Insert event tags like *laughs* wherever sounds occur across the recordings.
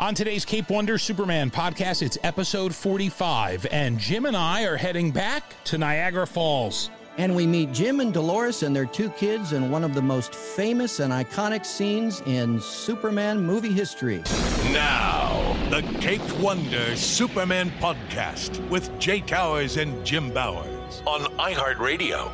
On today's Caped Wonder Superman podcast, it's episode 45, and Jim and I are heading back to Niagara Falls. And we meet Jim and Dolores and their two kids in one of the most famous and iconic scenes in Superman movie history. Now, the Caped Wonder Superman podcast with Jay Towers and Jim Bowers on iHeartRadio.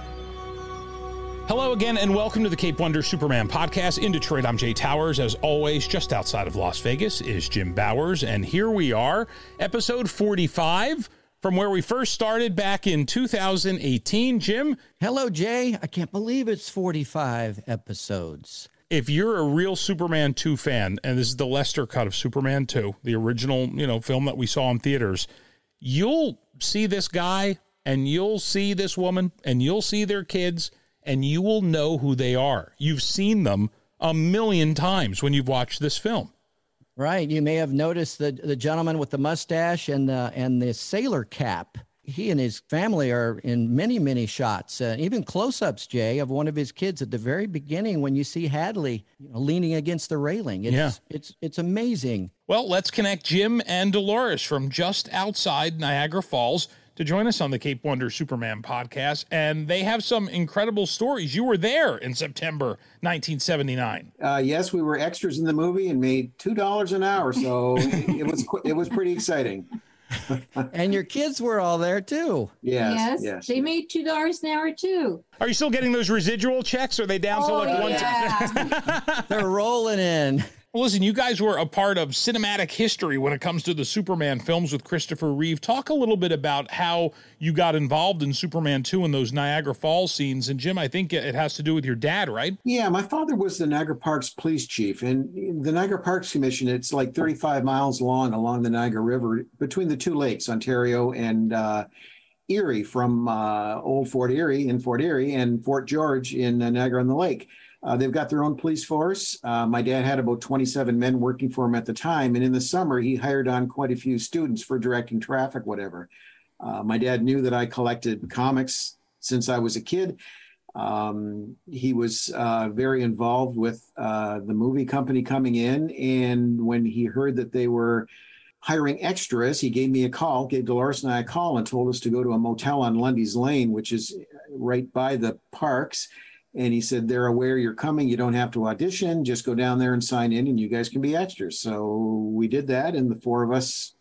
Hello again, and welcome to the Caped Wonder Superman podcast. In Detroit, I'm Jay Towers. As always, just outside of Las Vegas is Jim Bowers, and here we are, episode 45 from where we first started back in 2018. Jim? Hello, Jay. I can't believe it's 45 episodes. If you're a real Superman 2 fan, and this is the Lester cut of Superman 2, the original, you know, film that we saw in theaters, you'll see this guy and you'll see this woman and you'll see their kids and you will know who they are. You've seen them a million times when you've watched this film. Right. You may have noticed the the gentleman with the mustache and the and the sailor cap. He and his family are in many many shots, uh, even close-ups, Jay, of one of his kids at the very beginning when you see Hadley you know, leaning against the railing. It's, Yeah. it's it's amazing. Well, let's connect Jim and Dolores from just outside Niagara Falls to join us on the Caped Wonder Superman podcast. And they have some incredible stories. You were there in September 1979. Uh, yes, we were extras in the movie and made two dollars an hour, so *laughs* it was qu- it was pretty exciting. And your kids were all there too. Yes, yes, yes. they made two dollars an hour too. Are you still getting those residual checks? Are they down to oh like one? yeah, *laughs* They're rolling in. Well, listen, you guys were a part of cinematic history when it comes to the Superman films with Christopher Reeve. Talk a little bit about how you got involved in Superman 2 and those Niagara Falls scenes. And Jim, I think it has to do with your dad, right? Yeah, my father was the Niagara Parks police chief, and the Niagara Parks Commission. It's like 35 miles long along the Niagara River between the two lakes, Ontario and uh, Erie, from uh, Old Fort Erie in Fort Erie and Fort George in uh, Niagara on the Lake. Uh, they've got their own police force. Uh, my dad had about 27 men working for him at the time, and in the summer he hired on quite a few students for directing traffic, whatever. Uh, my dad knew that I collected comics since I was a kid. Um, he was uh, very involved with uh, the movie company coming in. And when he heard that they were hiring extras, he gave me a call, gave Dolores and I a call, and told us to go to a motel on Lundy's Lane, which is right by the parks. And he said, They're aware you're coming. You don't have to audition. Just go down there and sign in, and you guys can be extras. So we did that. And the four of us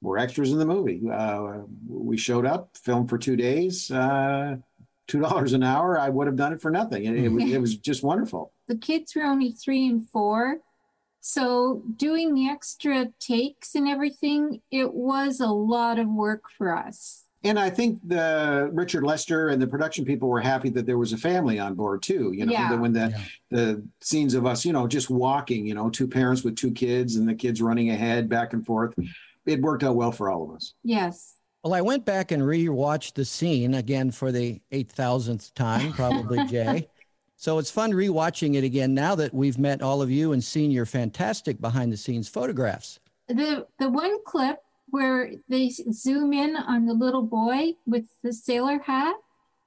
were extras in the movie. Uh, we showed up, filmed for two days. Uh, two dollars an hour, I would have done it for nothing. It, it, was, it was just wonderful. the kids were only three and four, so doing the extra takes and everything, it was a lot of work for us. And I think the Richard Lester and the production people were happy that there was a family on board too. You know, Yeah. when the the scenes of us, you know, just walking, you know, two parents with two kids and the kids running ahead back and forth, it worked out well for all of us. Yes. Well, I went back and rewatched the scene again for the 8,000th time, probably, *laughs* Jay. So it's fun rewatching it again now that we've met all of you and seen your fantastic behind the scenes photographs. The the one clip where they zoom in on the little boy with the sailor hat,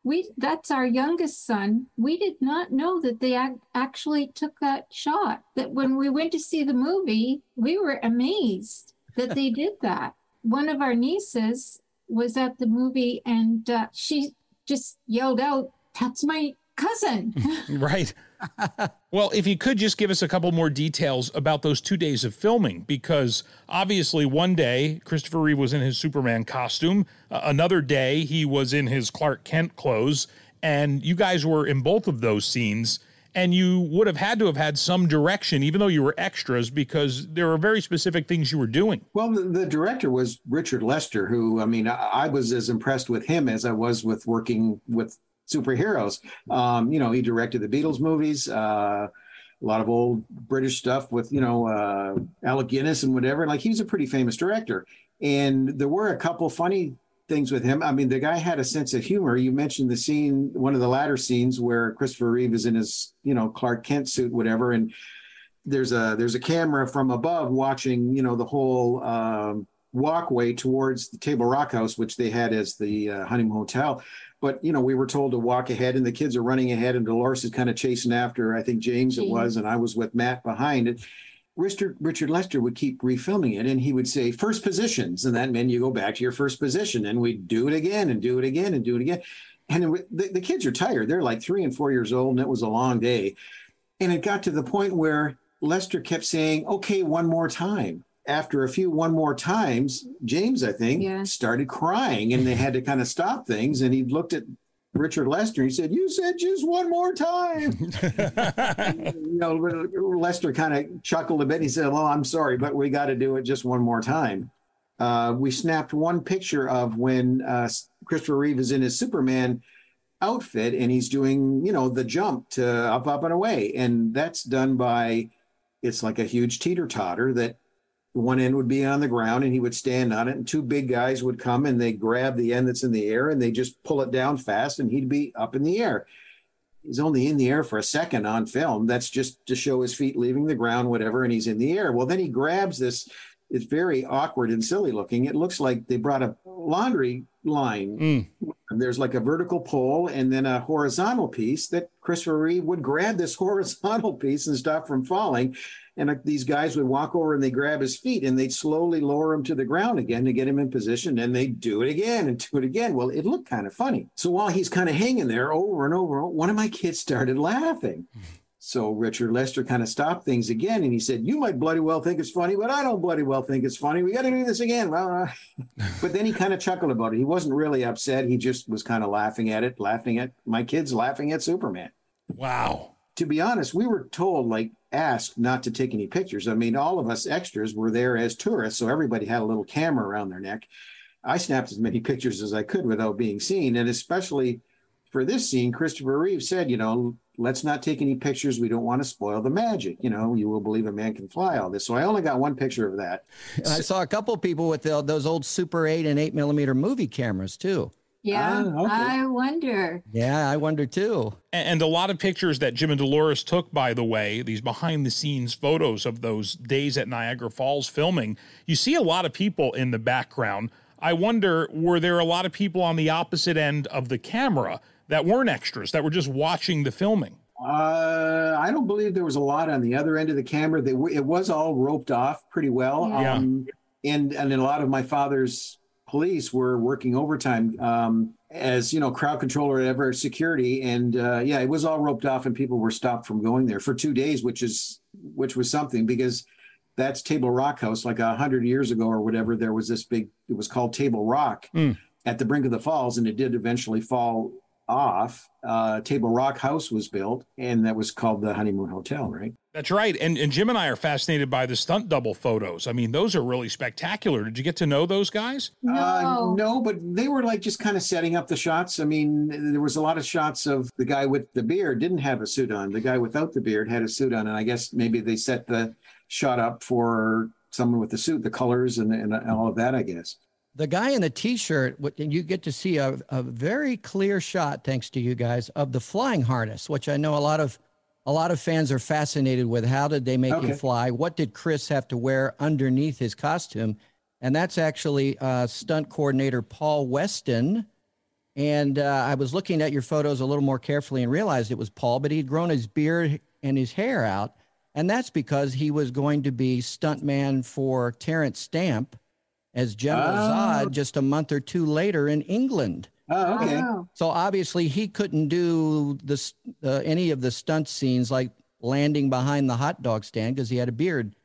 we that's our youngest son. We did not know that they ac- actually took that shot. That when we went to see the movie, we were amazed that they *laughs* did that. One of our nieces was at the movie and uh, she just yelled out, "That's my cousin!" *laughs* Right. well, if you could just give us a couple more details about those two days of filming, because obviously one day Christopher Reeve was in his Superman costume, uh, another day he was in his Clark Kent clothes, and you guys were in both of those scenes. And you would have had to have had some direction, even though you were extras, because there were very specific things you were doing. Well, the, the director was Richard Lester, who I mean, I, I was as impressed with him as I was with working with superheroes. Um, you know, he directed the Beatles movies, uh, a lot of old British stuff with you know uh, Alec Guinness and whatever. Like he was a pretty famous director, and there were a couple funny things with him. I mean, the guy had a sense of humor. You mentioned the scene, one of the latter scenes where Christopher Reeve is in his you know Clark Kent suit, whatever, and there's a there's a camera from above watching you know the whole um, walkway towards the Table Rock House, which they had as the uh, honeymoon hotel. But you know, we were told to walk ahead, and the kids are running ahead, and Dolores is kind of chasing after. I think James it was, and I was with Matt behind it. Richard, Richard Lester would keep refilming it and he would say first positions. And that meant you go back to your first position and we'd do it again and do it again and do it again. And the, the kids are tired. They're like three and four years old and it was a long day. And it got to the point where Lester kept saying, okay, one more time. After a few one more times, James, I think, Yeah. started crying and they had to kind of stop things. And he looked at Richard Lester. And he said, You said just one more time. *laughs* you know, Lester kind of chuckled a bit. And He said, Well, I'm sorry, but we got to do it just one more time. Uh, we snapped one picture of when uh, Christopher Reeve is in his Superman outfit and he's doing, you know, the jump to up, up, and away. And that's done by, it's like a huge teeter totter that one end would be on the ground and he would stand on it and two big guys would come and they grab the end that's in the air and they just pull it down fast and he'd be up in the air. He's only in the air for a second on film. That's just to show his feet leaving the ground whatever and he's in the air. Well then he grabs this it's very awkward and silly looking. It looks like they brought a laundry line. Mm. there's like a vertical pole and then a horizontal piece that Christopher Reeve would grab this *laughs* horizontal piece and stop from falling. And these guys would walk over and they grab his feet and they'd slowly lower him to the ground again to get him in position. And they do it again and do it again. Well, it looked kind of funny. So while he's kind of hanging there over and over, one of my kids started laughing. So Richard Lester kind of stopped things again and he said, You might bloody well think it's funny, but I don't bloody well think it's funny. We got to do this again. Well, uh, *laughs* but then he kind of chuckled about it. He wasn't really upset. He just was kind of laughing at it, laughing at my kids laughing at Superman. Wow. To be honest, we were told, like, asked not to take any pictures. I mean, all of us extras were there as tourists, so everybody had a little camera around their neck. I snapped as many *laughs* pictures as I could without being seen. And especially for this scene, Christopher Reeve said, you know, let's not take any pictures. We don't want to spoil the magic. You know, you will believe a man can fly all this. So I only got one picture of that. And I saw a couple of people with the, those old Super 8 and 8 millimeter movie cameras too. Yeah, Ah, okay. I wonder. Yeah, I wonder too. And and a lot of pictures that Jim and Dolores took, by the way, these behind the scenes photos of those days at Niagara Falls filming, you see a lot of people in the background. I wonder, were there a lot of people on the opposite end of the camera that weren't extras, that were just watching the filming? Uh, I don't believe there was a lot on the other end of the camera. They it was all roped off pretty well. Yeah. Um, and, and a lot of my father's police were working overtime um, as, you know, crowd control or whatever, security. And uh, yeah, it was all roped off and people were stopped from going there for two days, which is, which was something because that's Table Rock House. Like a hundred years ago or whatever, there was this big, it was called Table Rock Mm. at the brink of the falls and it did eventually fall off. Uh, Table Rock House was built, and that was called the Honeymoon Hotel, right? That's right. And, and Jim and I are fascinated by the stunt double photos. I mean, those are really spectacular. Did you get to know those guys? No. Uh, no, but they were like just kind of setting up the shots. I mean, there was a lot of shots of the guy with the beard didn't have a suit on. The guy without the beard had a suit on, and I guess maybe they set the shot up for someone with the suit, the colors, and, and all of that. I guess. The guy in the t-shirt, and you get to see a, a very clear shot, thanks to you guys, of the flying harness, which I know a lot of a lot of fans are fascinated with. How did they make Okay. him fly? What did Chris have to wear underneath his costume? And that's actually uh, stunt coordinator Paul Weston. And uh, I was looking at your photos a little more carefully and realized it was Paul, but he'd grown his beard and his hair out. And that's because he was going to be stuntman for Terence Stamp as General Oh. Zod just a month or two later in England. Oh, okay. Wow. So obviously he couldn't do this uh, any of the stunt scenes like landing behind the hot dog stand because he had a beard.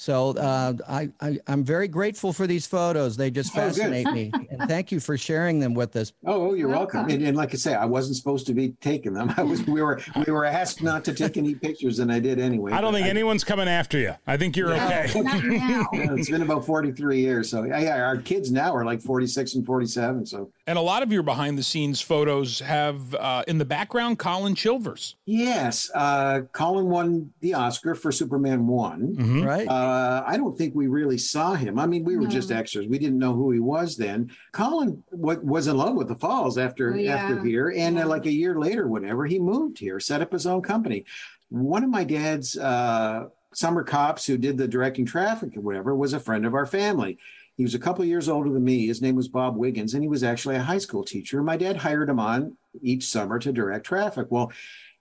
So uh, I, I I'm very grateful for these photos. They just Oh, fascinate me, *laughs* and thank you for sharing them with us. Oh, you're welcome. Welcome. And, and like I say, I wasn't supposed to be taking them. *laughs* I was. We were. We were asked not to take any pictures, and I did anyway. I don't But think anyone's coming after you. I think you're No, okay. *laughs* not now. Yeah, it's been about 43 years. So yeah, yeah, our kids now are like 46 and 47. So And a lot of your behind the scenes photos have uh, in the background Colin Chilvers. yes, uh, Colin won the Oscar for Superman one. Mhm. Right? Uh, I don't think we really saw him. I mean, we were just extras. We didn't know who he was then. Colin wa- was in love with the Falls after Oh, yeah. after here, and Yeah. uh, like a year later, whenever he moved here, set up his own company. One of my dad's uh, summer cops who did the directing traffic or whatever was a friend of our family. He was a couple of years older than me. His name was Bob Wiggins, and he was actually a high school teacher. My dad hired him on each summer to direct traffic. Well,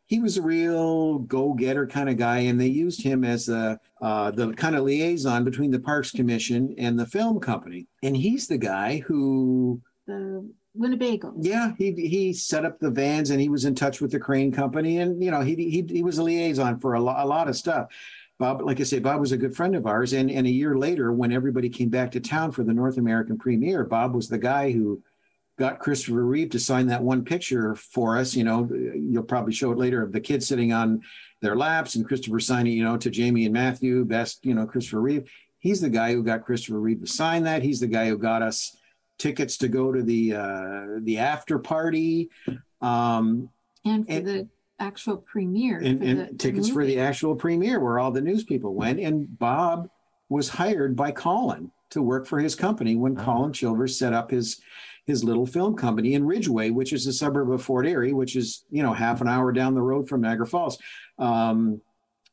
he was a real go-getter kind of guy, and they used him as the uh, the kind of liaison between the Parks Commission and the film company. And he's the guy who the Winnebago. Yeah, he he set up the vans, and he was in touch with the crane company, and you know he he he was a liaison for a, lo- a lot of stuff. Bob, like I say, Bob was a good friend of ours, and and a year later, when everybody came back to town for the North American premiere, Bob was the guy who got Christopher Reeve to sign that one picture for us. You know, you'll probably show it later of the kids sitting on their laps and Christopher signing, you know, to Jamie and Matthew, best, you know, Christopher Reeve. He's the guy who got Christopher Reeve to sign that. He's the guy who got us tickets to go to the uh, the after party. Um, and for and, the actual premiere. And, and tickets for the actual premiere where all the news people went. And Bob was hired by Colin to work for his company when oh. Colin Chilvers set up his his little film company in Ridgeway, which is a suburb of Fort Erie, which is you know half an hour down the road from Niagara Falls. Um,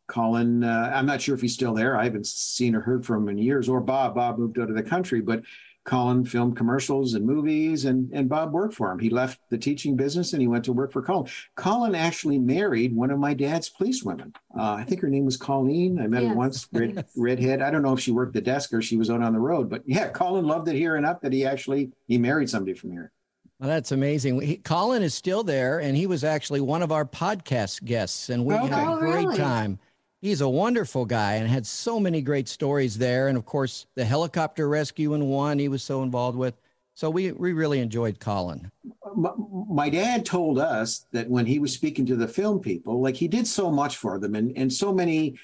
Colin, uh, I'm not sure if he's still there. I haven't seen or heard from him in years. Or Bob. Bob moved out of the country, but Colin filmed commercials and movies, and, and Bob worked for him. He left the teaching business and he went to work for Colin. Colin actually married one of my dad's police women. Uh, I think her name was Colleen. I met yes. her once, red, yes. redhead. I don't know if she worked the desk or she was out on the road, but yeah, Colin loved it here enough that he actually he married somebody from here. Well, that's amazing. He, Colin is still there, and he was actually one of our podcast guests, and we oh, had a great really? time. He's a wonderful guy and had so many great stories there. And of course, the helicopter rescue in one he was so involved with. So we, we really enjoyed Colin. My, my, dad told us that when he was speaking to the film people, like he did so much for them and, and so many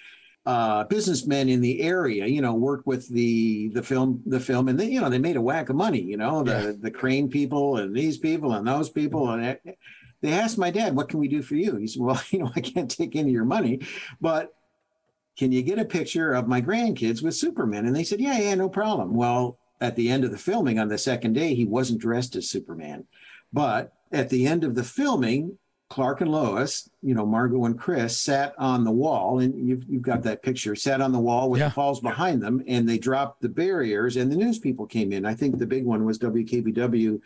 uh, businessmen in the area, you know, worked with the the film the film and they, you know they made a whack of money, you know, the yeah. the crane people and these people and those people and they asked my dad, "What can we do for you?" He said, "Well, *laughs* you know, I can't take any of your money, but can you get a picture of my grandkids with Superman? And they said, yeah, yeah, no problem. Well, at the end of the filming on the second day, he wasn't dressed as Superman. But at the end of the filming, Clark and Lois, you know, Margot and Chris sat on the wall, and you've, you've got that picture, sat on the wall with yeah. the falls behind them, and they dropped the barriers, and the news people came in. I think the big one was WKBW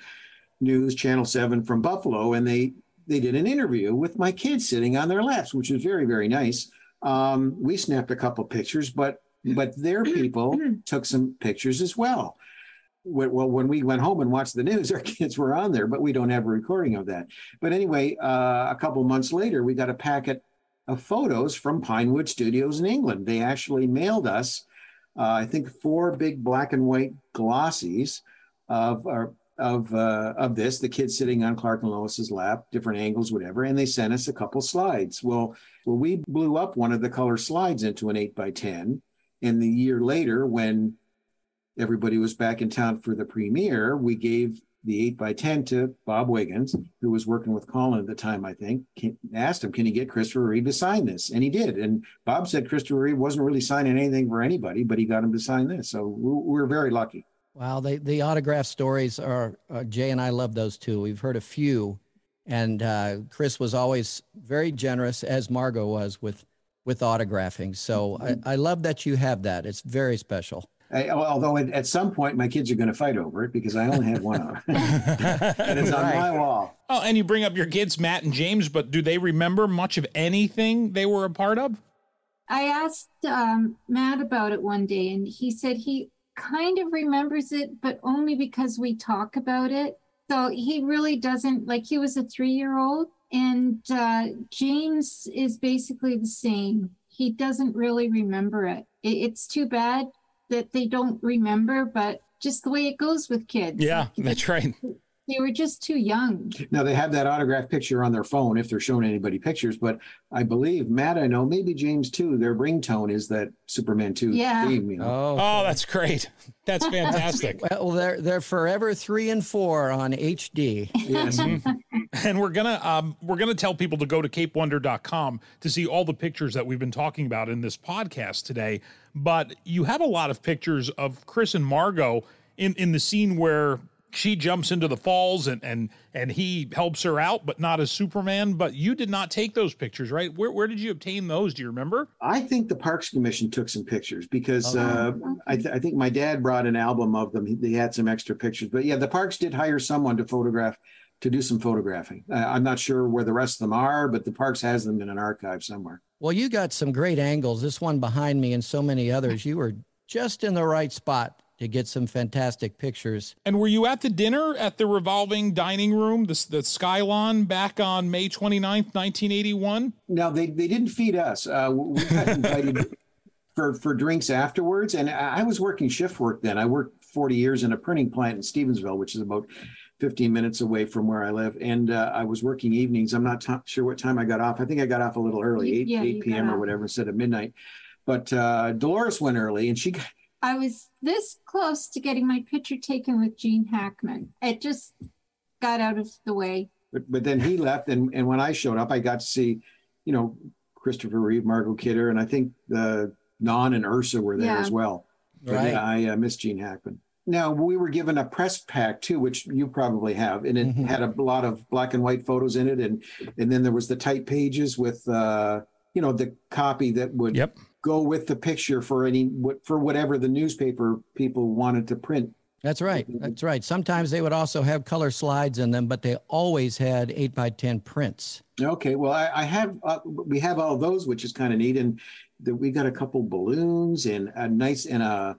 News, Channel 7 from Buffalo, and they they did an interview with my kids sitting on their laps, which was very, very nice. Um, we snapped a couple pictures, but but their *clears throat* people took some pictures as well. Well, when we went home and watched the news, *laughs* our kids were on there, but we don't have a recording of that. But anyway, uh, a couple months later, we got a packet of photos from Pinewood Studios in England. They actually mailed us, uh, I think, four big black and white glossies of our of uh, of this, the kids sitting on Clark and Lois's lap, different angles, whatever, and they sent us a couple slides. Well, well, we blew up one of the color slides into an eight by ten, and the year later, when everybody was back in town for the premiere, we gave the eight by ten to Bob Wiggins, who was working with Colin at the time, I think. Asked him, "Can you get Christopher Reeve to sign this?" And he did. And Bob said Christopher Reeve wasn't really signing anything for anybody, but he got him to sign this. So we we're very lucky. Wow, they, the autograph stories are uh, Jay and I love those too. We've heard a few, and uh, Chris was always very generous, as Margot was with with autographing. So I, I love that you have that. It's very special. I, although at, some point my kids are going to fight over it because I only have one of *laughs* and it's on my wall. Oh, and you bring up your kids, Matt and James, but do they remember much of anything they were a part of? I asked um, Matt about it one day, and he said he kind of remembers it, but only because we talk about it. So he really doesn't like he was a three year old, and uh, James is basically the same. He doesn't really remember it. it. It's too bad that they don't remember, but just the way it goes with kids. Yeah, that's right. They were just too young. Now they have that autograph picture on their phone if they're showing anybody pictures, but I believe Matt, I know maybe James too. Their ringtone is that Superman two yeah. theme. You know? Oh, oh, that's great. That's fantastic. *laughs* well, they're they're forever three and four on HD. Yes. *laughs* and we're gonna um, we're gonna tell people to go to capedwonder.com to see all the pictures that we've been talking about in this podcast today. But you have a lot of pictures of Chris and Margot in in the scene where she jumps into the falls and and and he helps her out, but not as Superman. But you did not take those pictures, right? Where where did you obtain those? Do you remember? I think the Parks Commission took some pictures because uh, I, th- I think my dad brought an album of them. They had some extra pictures, but yeah, the parks did hire someone to photograph to do some photographing. Uh, I'm not sure where the rest of them are, but the parks has them in an archive somewhere. Well, you got some great angles. This one behind me and so many others. You were just in the right spot to get some fantastic pictures. And were you at the dinner at the revolving dining room, the, the Skylon, back on May 29th, 1981? No, they, they didn't feed us. Uh, we got invited *laughs* for, for drinks afterwards. And I was working shift work then. I worked 40 years in a printing plant in Stevensville, which is about 15 minutes away from where I live. And uh, I was working evenings. I'm not t- sure what time I got off. I think I got off a little early, 8, Yeah, 8 p.m. or whatever, instead of midnight. But uh, Dolores went early and she got, I was this close to getting my picture taken with Gene Hackman. It just got out of the way. but, but then he left. And, and when I showed up, I got to see, you know, Christopher Reeve, Margot Kidder, and I think the Non and Ursa were there Yeah. as well. But Right. yeah, I uh, miss Gene Hackman. Now we were given a press pack too, which you probably have, and it Mhm. had a lot of black and white photos in it, and and then there was the type pages with uh, you know the copy that would Yep. Go with the picture for any for whatever the newspaper people wanted to print. That's right. That's right. Sometimes they would also have color slides in them, but they always had eight by 10 prints. Okay, well I, I have uh, we have all those, which is kind of neat, and that we got a couple balloons and a nice and a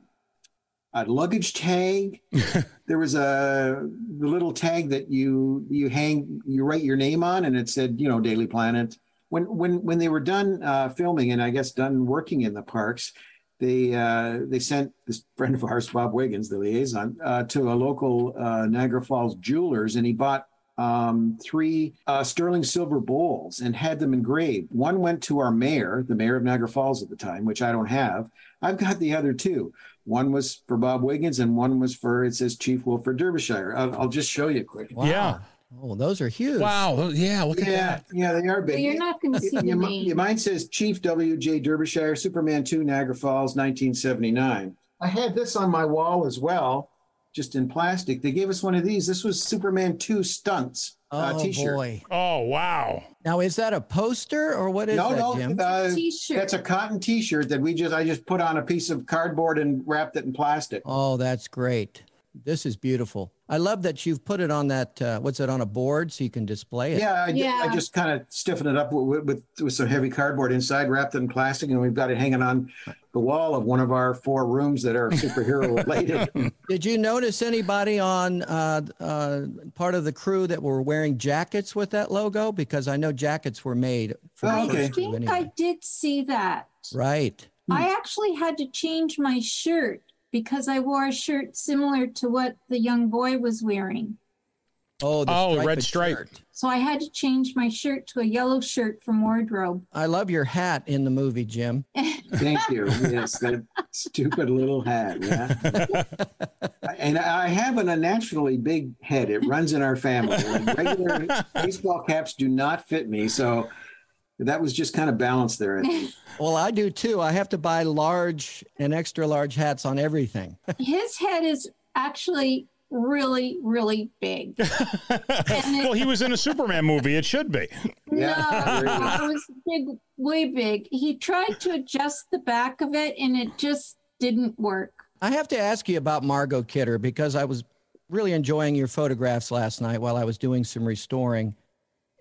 a luggage tag. *laughs* there was a the little tag that you you hang you write your name on, and it said you know Daily Planet. When when when they were done uh, filming and I guess done working in the parks, they uh, they sent this friend of ours, Bob Wiggins, the liaison, uh, to a local uh, Niagara Falls jewelers, and he bought um, three uh, sterling silver bowls and had them engraved. One went to our mayor, the mayor of Niagara Falls at the time, which I don't have. I've got the other two. One was for Bob Wiggins, and one was for it says Chief Wilford Derbyshire. I'll, I'll just show you quick. Wow. Yeah. Oh, those are huge. Wow. Yeah. Look at Yeah, that. yeah, they are But big. you're not going to see the Your, mi- your mine says Chief W.J. Derbyshire, Superman 2, Niagara Falls, 1979. I had this on my wall as well, just in plastic. They gave us one of these. This was Superman 2 Stunts uh, Oh, t-shirt. boy. Oh, wow. Now, is that a poster or what is no, that, no, Jim? uh, T-shirt. that's a cotton T-shirt that we just I just put on a piece of cardboard and wrapped it in plastic. Oh, that's great. This is beautiful. I love that you've put it on that, uh, what's it, on a board so you can display it. Yeah, I, did- I just kind of stiffened it up with, with with some heavy cardboard inside, wrapped in plastic, and we've got it hanging on the wall of one of our four rooms that are superhero related. *laughs* *laughs* Did you notice anybody on uh, uh, part of the crew that were wearing jackets with that logo? Because I know jackets were made for Oh, okay. I think anyway. I did see that. Right. I actually had to change my shirt because I wore a shirt similar to what the young boy was wearing. Oh, the Oh, red striped stripe. shirt. So I had to change my shirt to a yellow shirt from wardrobe. I love your hat in the movie, Jim. *laughs* Thank you. Yes, that stupid little hat. Yeah. *laughs* and I have an unnaturally big head. It runs in our family. Like regular *laughs* baseball caps do not fit me, so that was just kind of balanced there. I think. *laughs* Well, I do too. I have to buy large and extra large hats on everything. *laughs* His head is actually really, really big. *laughs* well, he was in a Superman movie. It should be. Yeah, there no, it was big, way big. He tried to adjust the back of it and it just didn't work. I have to ask you about Margot Kidder because I was really enjoying your photographs last night while I was doing some restoring,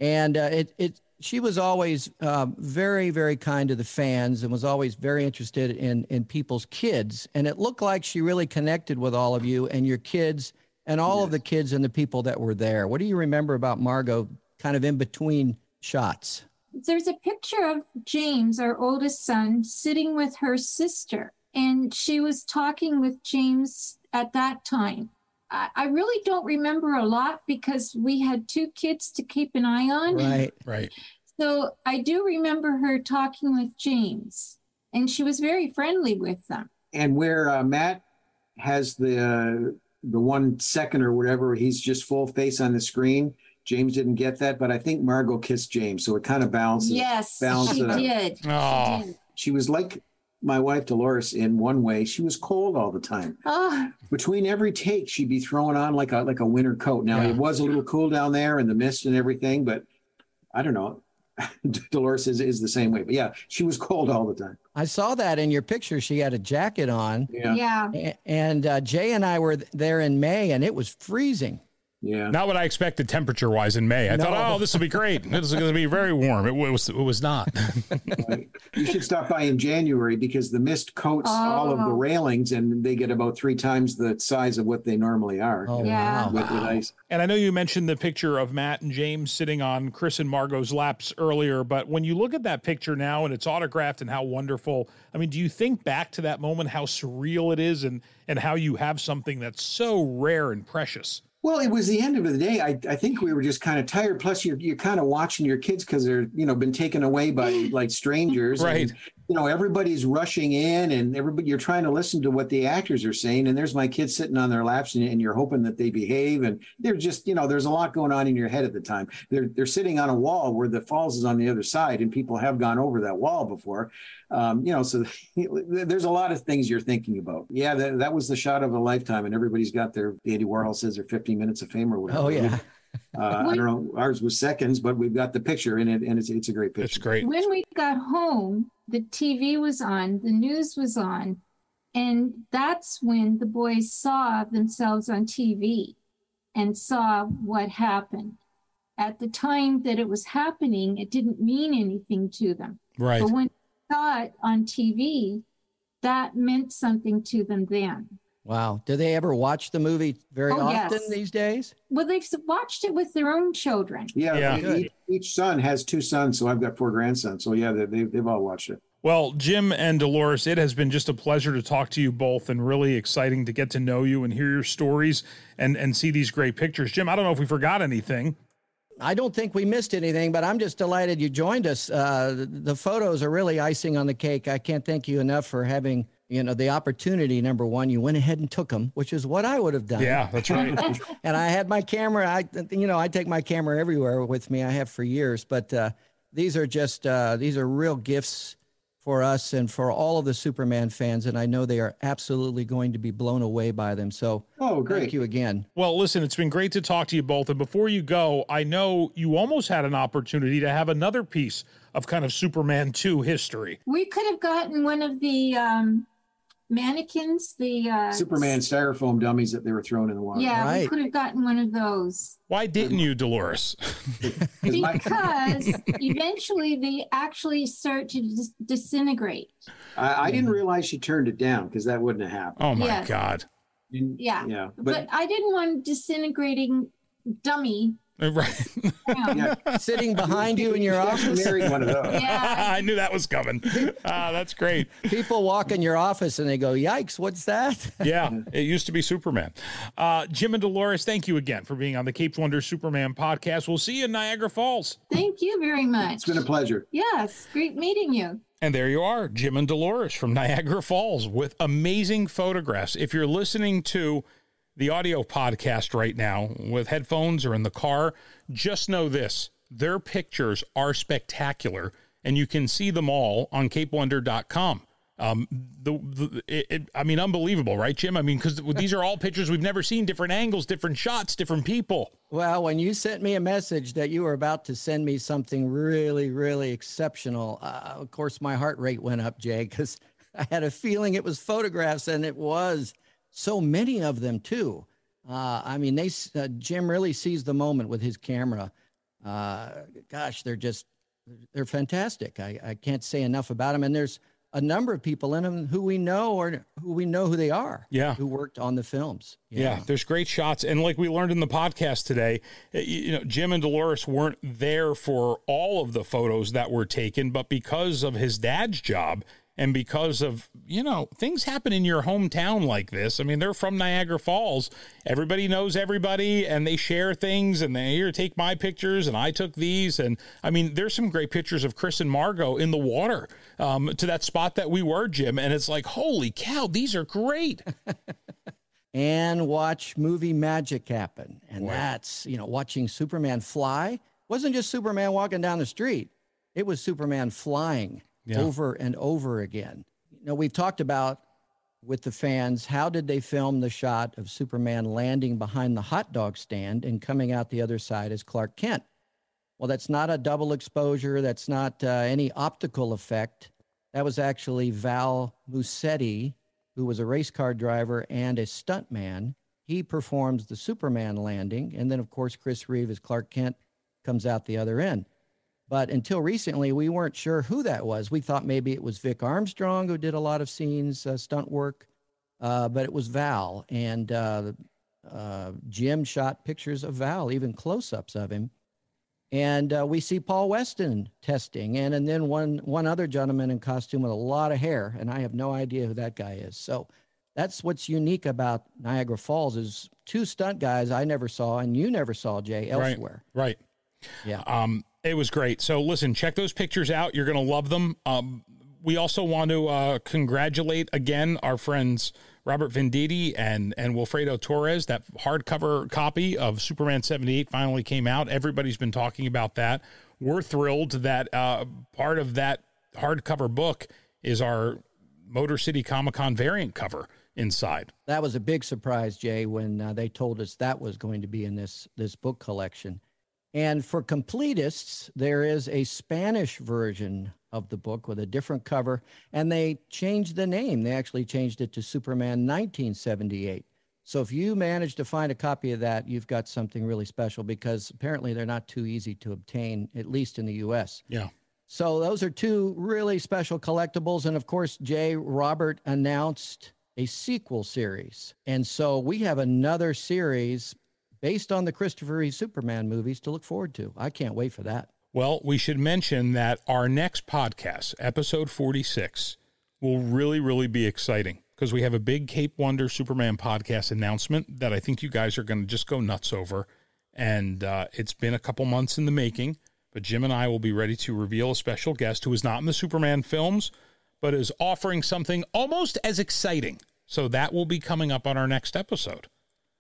and uh, it it she was always uh, very very kind to the fans and was always very interested in in people's kids, and it looked like she really connected with all of you and your kids and all of the kids and the people that were there. What do you remember about Margot? Kind of in between shots. There's a picture of James, our oldest son, sitting with her sister, and she was talking with James at that time. I, I really don't remember a lot because we had two kids to keep an eye on. Right. *laughs* Right. So I do remember her talking with James, and she was very friendly with them. and where uh, Matt has the uh, the one second or whatever, he's just full face on the screen. James didn't get that, but I think Margot kissed James, so it kind of balances. Yes, balance she it out. did. She did. She was like my wife Dolores in one way. She was cold all the time. Oh, Between every take, she'd be throwing on like a like a winter coat. Now Yeah. it was a little cool down there and the mist and everything, but I don't know. *laughs* Dolores is, is the same way, but yeah, she was cold all the time. I saw that in your picture. She had a jacket on. Yeah, yeah. And uh, Jay and I were there in May, and it was freezing. Yeah. Not what I expected temperature wise in May. I No. thought, oh, this will be great. This is going to be very warm. It was. It was not. *laughs* You should stop by in January because the mist coats all of the Oh. railings and they get about three times the size of what they normally are Oh, Yeah. wow. with, with ice. And I know you mentioned the picture of Matt and James sitting on Chris and Margot's laps earlier, but when you look at that picture now and it's autographed and how wonderful, I mean, do you think back to that moment, how surreal it is, and and how you have something that's so rare and precious? Well, it was the end of the day. I, I think we were just kind of tired. Plus, you're you're kind of watching your kids because they're you know been taken away by like strangers. and, Right. You know everybody's rushing in, and everybody you're trying to listen to what the actors are saying. And there's my kids sitting on their laps, and, and you're hoping that they behave. And they're just you know there's a lot going on in your head at the time. They're they're sitting on a wall where the falls is on the other side, and people have gone over that wall before. Um, you know, so *laughs* there's a lot of things you're thinking about. Yeah, that, that was the shot of a lifetime, and everybody's got their Andy Warhol says their 15 minutes of fame or whatever. Oh yeah. *laughs* Uh, I don't know. Ours was seconds, but we've got the picture in it, and it's it's a great picture. It's great. When we got home, the TV was on, the news was on, and that's when the boys saw themselves on TV and saw what happened. At the time that it was happening, it didn't mean anything to them. Right. But when they saw it on TV, that meant something to them then. Wow. Do they ever watch the movie very Oh, often yes. these days? Well, they've watched it with their own children. Yeah, Yeah. Each, each son has two sons, so I've got four grandsons. So yeah, they, they, they've all watched it. Well, Jim and Dolores, it has been just a pleasure to talk to you both and really exciting to get to know you and hear your stories and and see these great pictures. Jim, I don't know if we forgot anything. I don't think we missed anything, but I'm just delighted you joined us. Uh, the, the photos are really icing on the cake. I can't thank you enough for having you know the opportunity. Number one, you went ahead and took them, which is what I would have done. Yeah, that's right. *laughs* and I had my camera. I, you know, I take my camera everywhere with me. I have for years, but uh, these are just uh, these are real gifts for us and for all of the Superman fans, and I know they are absolutely going to be blown away by them. So, Oh, great. thank you again. Well, listen, it's been great to talk to you both. And before you go, I know you almost had an opportunity to have another piece of kind of Superman 2 history. We could have gotten one of the um, mannequins, the uh, Superman styrofoam dummies that they were throwing in the water. Yeah, we could have gotten one of those Why didn't you, Dolores? *laughs* 'Cause because eventually they actually start to dis- disintegrate. I, I didn't realize she turned it down because that wouldn't have happened. Oh my Yes. God. And- Yeah. yeah, But, but, I didn't want disintegrating dummy. Right. around. yeah, Sitting behind you in your she actually office, one of those. Yeah. *laughs* I knew that was coming. Ah, that's great. people walk in your office and they go, "Yikes, what's that?" *laughs* Yeah, it used to be Superman. Uh, Jim and Dolores, thank you again for being on the Caped Wonder Superman podcast. We'll see you in Niagara Falls. Thank you very much. It's been a pleasure. Yes, great meeting you. And there you are, Jim and Dolores from Niagara Falls with amazing photographs. If you're listening to the audio podcast right now with headphones or in the car, just know this their pictures are spectacular, and you can see them all on capedwonder.com. Um, the, the it, it, I mean, unbelievable, right, Jim? I mean, because *laughs* these are all pictures we've never seen, different angles, different shots, different people. Well, when you sent me a message that you were about to send me something really, really exceptional, uh, of course, my heart rate went up, Jay, because *laughs* I had a feeling it was photographs, and it was so many of them too. Uh, I mean, they uh, Jim really sees the moment with his camera. Uh, gosh, they're just they're fantastic. I, I can't say enough about them, and there's a number of people in them who we know or who we know who they are. Yeah. who worked on the films. Yeah. there's great shots, and like we learned in the podcast today, you know, Jim and Dolores weren't there for all of the photos that were taken, but because of his dad's job and because of you know things happen in your hometown like this. I mean, they're from Niagara Falls. Everybody knows everybody, and they share things, and they here take my pictures, and I took these, and I mean, there's some great pictures of Chris and Margot in the water um, to that spot that we were, Jim, and it's like, holy cow, these are great. *laughs* and watch movie magic happen. And that's, you know, watching Superman fly wasn't just Superman walking down the street, it was Superman flying Yeah. over and over again. You know, we've talked about with the fans how did they film the shot of Superman landing behind the hot dog stand and coming out the other side as Clark Kent? Well, that's not a double exposure, that's not uh, any optical effect. That was actually Val Musetti, who was a race car driver and a stuntman. he performs the Superman landing. And then, of course, Chris Reeve as Clark Kent comes out the other end. But until recently, we weren't sure who that was. We thought maybe it was Vic Armstrong who did a lot of scenes, uh, stunt work, uh, but it was Val. And uh, uh Jim shot pictures of Val, even close ups of him. And uh, we see Paul Weston testing, and, and then one, one other gentleman in costume with a lot of hair, and I have no idea who that guy is. So that's what's unique about Niagara Falls is two stunt guys I never saw, and you never saw, Jay, elsewhere. Right. right. Yeah. Um, it was great. So listen, check those pictures out. You're going to love them. Um, we also want to uh, congratulate again our friends Robert Venditti and and Wilfredo Torres. That hardcover copy of Superman 78 finally came out. Everybody's been talking about that. We're thrilled that uh, part of that hardcover book is our Motor City Comic Con variant cover inside. That was a big surprise, Jay, when uh, they told us that was going to be in this this book collection. And for completists, there is a Spanish version of the book with a different cover, and they changed the name. They actually changed it to Superman 1978. So if you manage to find a copy of that, you've got something really special because apparently they're not too easy to obtain, at least in the US. Yeah. So those are two really special collectibles. And of course, Jay Robert announced a sequel series. And so we have another series based on the Christopher Reeve Superman movies to look forward to. I can't wait for that. Well, we should mention that our next podcast, episode 46, will really, really be exciting because we have a big Caped Wonder Superman podcast announcement that I think you guys are going to just go nuts over. And uh, it's been a couple months in the making, but Jim and I will be ready to reveal a special guest who is not in the Superman films, but is offering something almost as exciting. So that will be coming up on our next episode.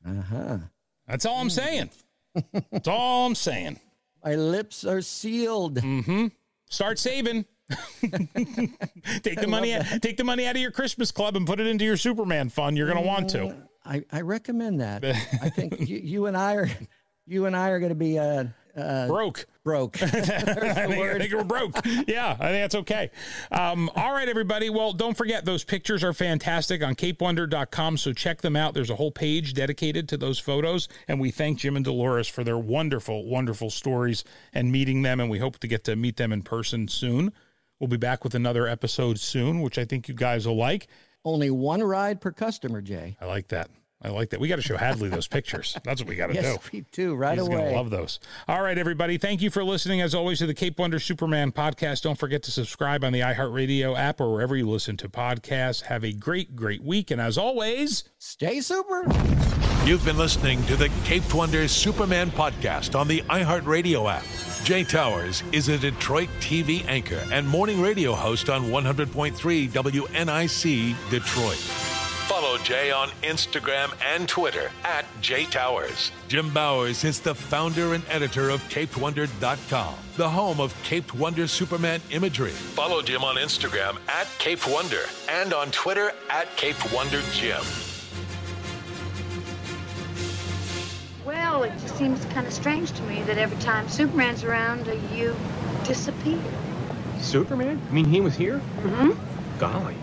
Uh huh. That's all I'm saying. *laughs* That's all I'm saying. My lips are sealed. Mm-hmm. Start saving. *laughs* take the money. That. Take the money out of your Christmas club and put it into your Superman fund. You're going to want to. I, I recommend that. *laughs* I think you, you and I are you and I are going to be uh, uh, broke. Broke. *laughs* I, think, I, think, we're broke. Yeah, I think that's okay. Um, all right, everybody. Well, don't forget those pictures are fantastic on CapedWonder.com. So check them out. There's a whole page dedicated to those photos, and we thank Jim and Dolores for their wonderful, wonderful stories and meeting them. And we hope to get to meet them in person soon. We'll be back with another episode soon, which I think you guys will like. Only one ride per customer, Jay. I like that. I like that. We got to show Hadley those pictures. That's what we got to *laughs* yes, do. Yes, we do right He's away. Gonna love those. All right, everybody. Thank you for listening, as always, to the Caped Wonder Superman podcast. Don't forget to subscribe on the iHeartRadio app or wherever you listen to podcasts. Have a great, great week, and as always, stay super. You've been listening to the Caped Wonder Superman podcast on the iHeartRadio app. Jay Towers is a Detroit TV anchor and morning radio host on 100.3 WNIC Detroit. Follow Jay on Instagram and Twitter at Jay Towers. Jim Bowers is the founder and editor of CapedWonder.com, the home of Caped Wonder Superman imagery. Follow Jim on Instagram at Caped Wonder and on Twitter at Caped Wonder Jim. Well, it just seems kind of strange to me that every time Superman's around, you disappear. Superman? You mean he was here? Mm-hmm. Golly.